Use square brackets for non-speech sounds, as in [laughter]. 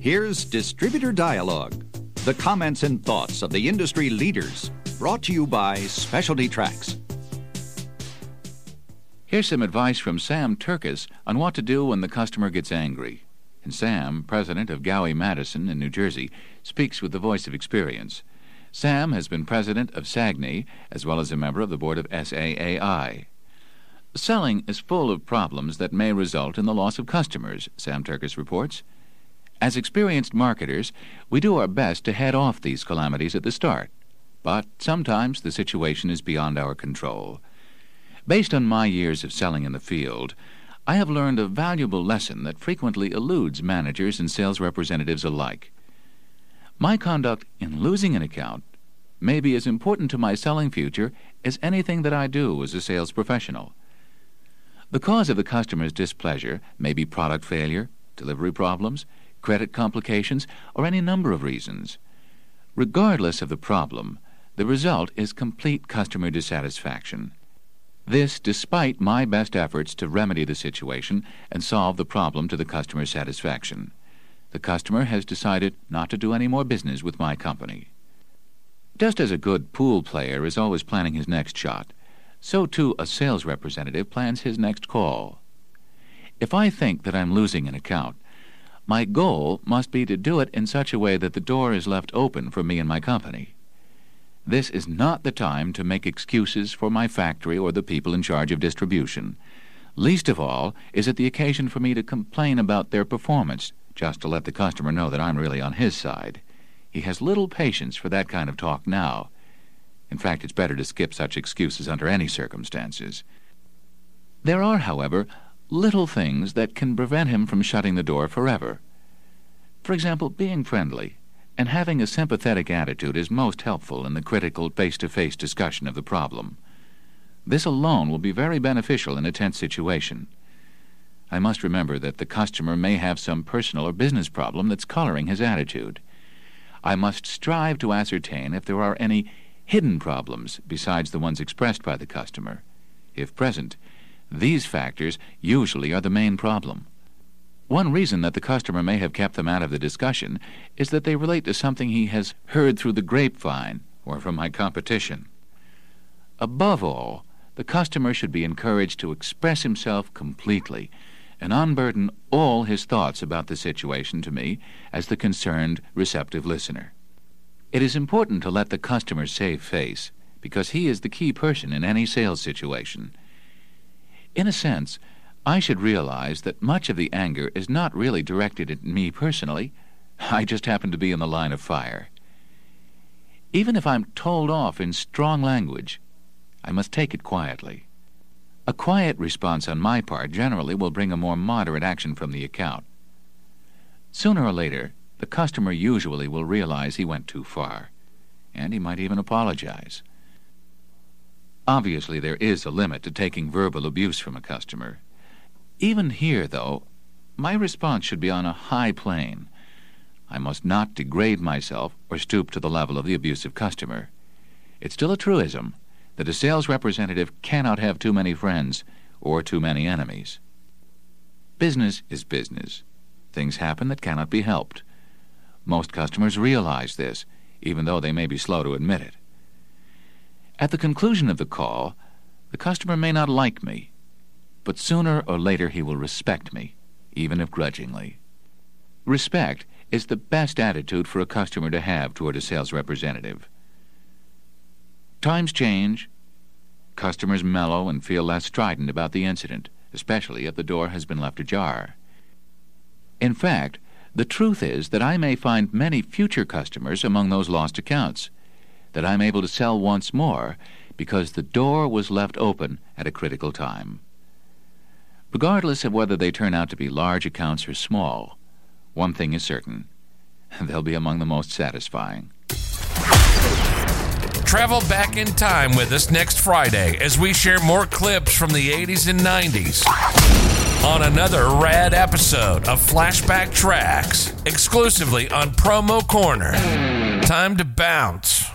Here's Distributor Dialogue, the comments and thoughts of the industry leaders, brought to you by Specialty Tracks. Here's some advice from Sam Turkis on what to do when the customer gets angry. And Sam, president of Gowie Madison in New Jersey, speaks with the voice of experience. Sam has been president of SAGNY as well as a member of the board of SAAI. Selling is full of problems that may result in the loss of customers, Sam Turkis reports. As experienced marketers, we do our best to head off these calamities at the start, but sometimes the situation is beyond our control. Based on my years of selling in the field, I have learned a valuable lesson that frequently eludes managers and sales representatives alike. My conduct in losing an account may be as important to my selling future as anything that I do as a sales professional. The cause of the customer's displeasure may be product failure, delivery problems, credit complications, or any number of reasons. Regardless of the problem, the result is complete customer dissatisfaction. This despite my best efforts to remedy the situation and solve the problem to the customer's satisfaction. The customer has decided not to do any more business with my company. Just as a good pool player is always planning his next shot, so too a sales representative plans his next call. If I think that I'm losing an account, my goal must be to do it in such a way that the door is left open for me and my company. This is not the time to make excuses for my factory or the people in charge of distribution. Least of all is it the occasion for me to complain about their performance, just to let the customer know that I'm really on his side. He has little patience for that kind of talk now. In fact, it's better to skip such excuses under any circumstances. There are, however, little things that can prevent him from shutting the door forever. For example, being friendly and having a sympathetic attitude is most helpful in the critical face-to-face discussion of the problem. This alone will be very beneficial in a tense situation. I must remember that the customer may have some personal or business problem that's coloring his attitude. I must strive to ascertain if there are any hidden problems besides the ones expressed by the customer. If present, these factors usually are the main problem. One reason that the customer may have kept them out of the discussion is that they relate to something he has heard through the grapevine or from my competition. Above all, the customer should be encouraged to express himself completely and unburden all his thoughts about the situation to me as the concerned, receptive listener. It is important to let the customer save face because he is the key person in any sales situation. In a sense, I should realize that much of the anger is not really directed at me personally. I just happen to be in the line of fire. Even if I'm told off in strong language, I must take it quietly. A quiet response on my part generally will bring a more moderate action from the account. Sooner or later, the customer usually will realize he went too far, and he might even apologize. Obviously, there is a limit to taking verbal abuse from a customer. Even here, though, my response should be on a high plane. I must not degrade myself or stoop to the level of the abusive customer. It's still a truism that a sales representative cannot have too many friends or too many enemies. Business is business. Things happen that cannot be helped. Most customers realize this, even though they may be slow to admit it. At the conclusion of the call, the customer may not like me, but sooner or later he will respect me, even if grudgingly. Respect is the best attitude for a customer to have toward a sales representative. Times change. Customers mellow and feel less strident about the incident, especially if the door has been left ajar. In fact, the truth is that I may find many future customers among those lost accounts that I'm able to sell once more because the door was left open at a critical time. Regardless of whether they turn out to be large accounts or small, one thing is certain [laughs] they'll be among the most satisfying. Travel back in time with us next Friday as we share more clips from the 80s and 90s on another rad episode of Flashback Tracks exclusively on Promo Corner. Time to bounce.